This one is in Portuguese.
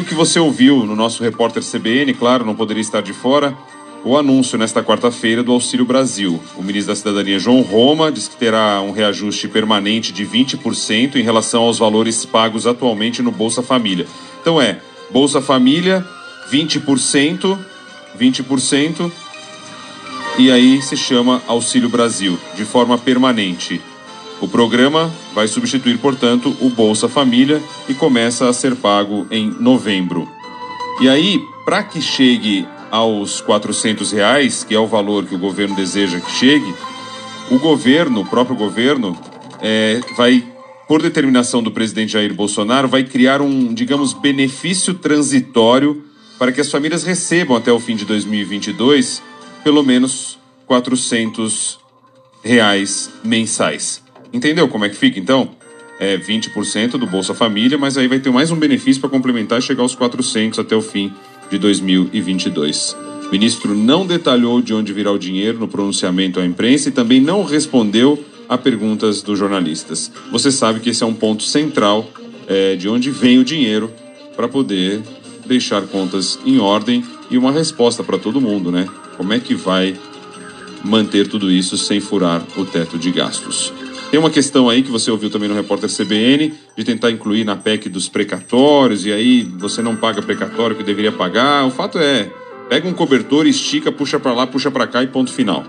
O que você ouviu no nosso repórter CBN, claro, não poderia estar de fora, o anúncio nesta quarta-feira do Auxílio Brasil. O ministro da Cidadania, João Roma, diz que terá um reajuste permanente de 20% em relação aos valores pagos atualmente no Bolsa Família. Então é, Bolsa Família, 20%, 20%, e aí se chama Auxílio Brasil, de forma permanente. O programa vai substituir, portanto, o Bolsa Família e começa a ser pago em novembro. E aí, para que chegue aos 400 reais, que é o valor que o governo deseja que chegue, o governo, o próprio governo, é, vai, por determinação do presidente Jair Bolsonaro, vai criar um, digamos, benefício transitório para que as famílias recebam até o fim de 2022 pelo menos 400 reais mensais. Entendeu como é que fica então? É 20% do Bolsa Família, mas aí vai ter mais um benefício para complementar e chegar aos 400 até o fim de 2022. O ministro não detalhou de onde virá o dinheiro no pronunciamento à imprensa e também não respondeu a perguntas dos jornalistas. Você sabe que esse é um ponto central é, de onde vem o dinheiro para poder deixar contas em ordem e uma resposta para todo mundo, né? Como é que vai manter tudo isso sem furar o teto de gastos? Tem uma questão aí que você ouviu também no repórter CBN, de tentar incluir na PEC dos precatórios, e aí você não paga precatório que deveria pagar. O fato é, pega um cobertor, estica, puxa para lá, puxa para cá e ponto final.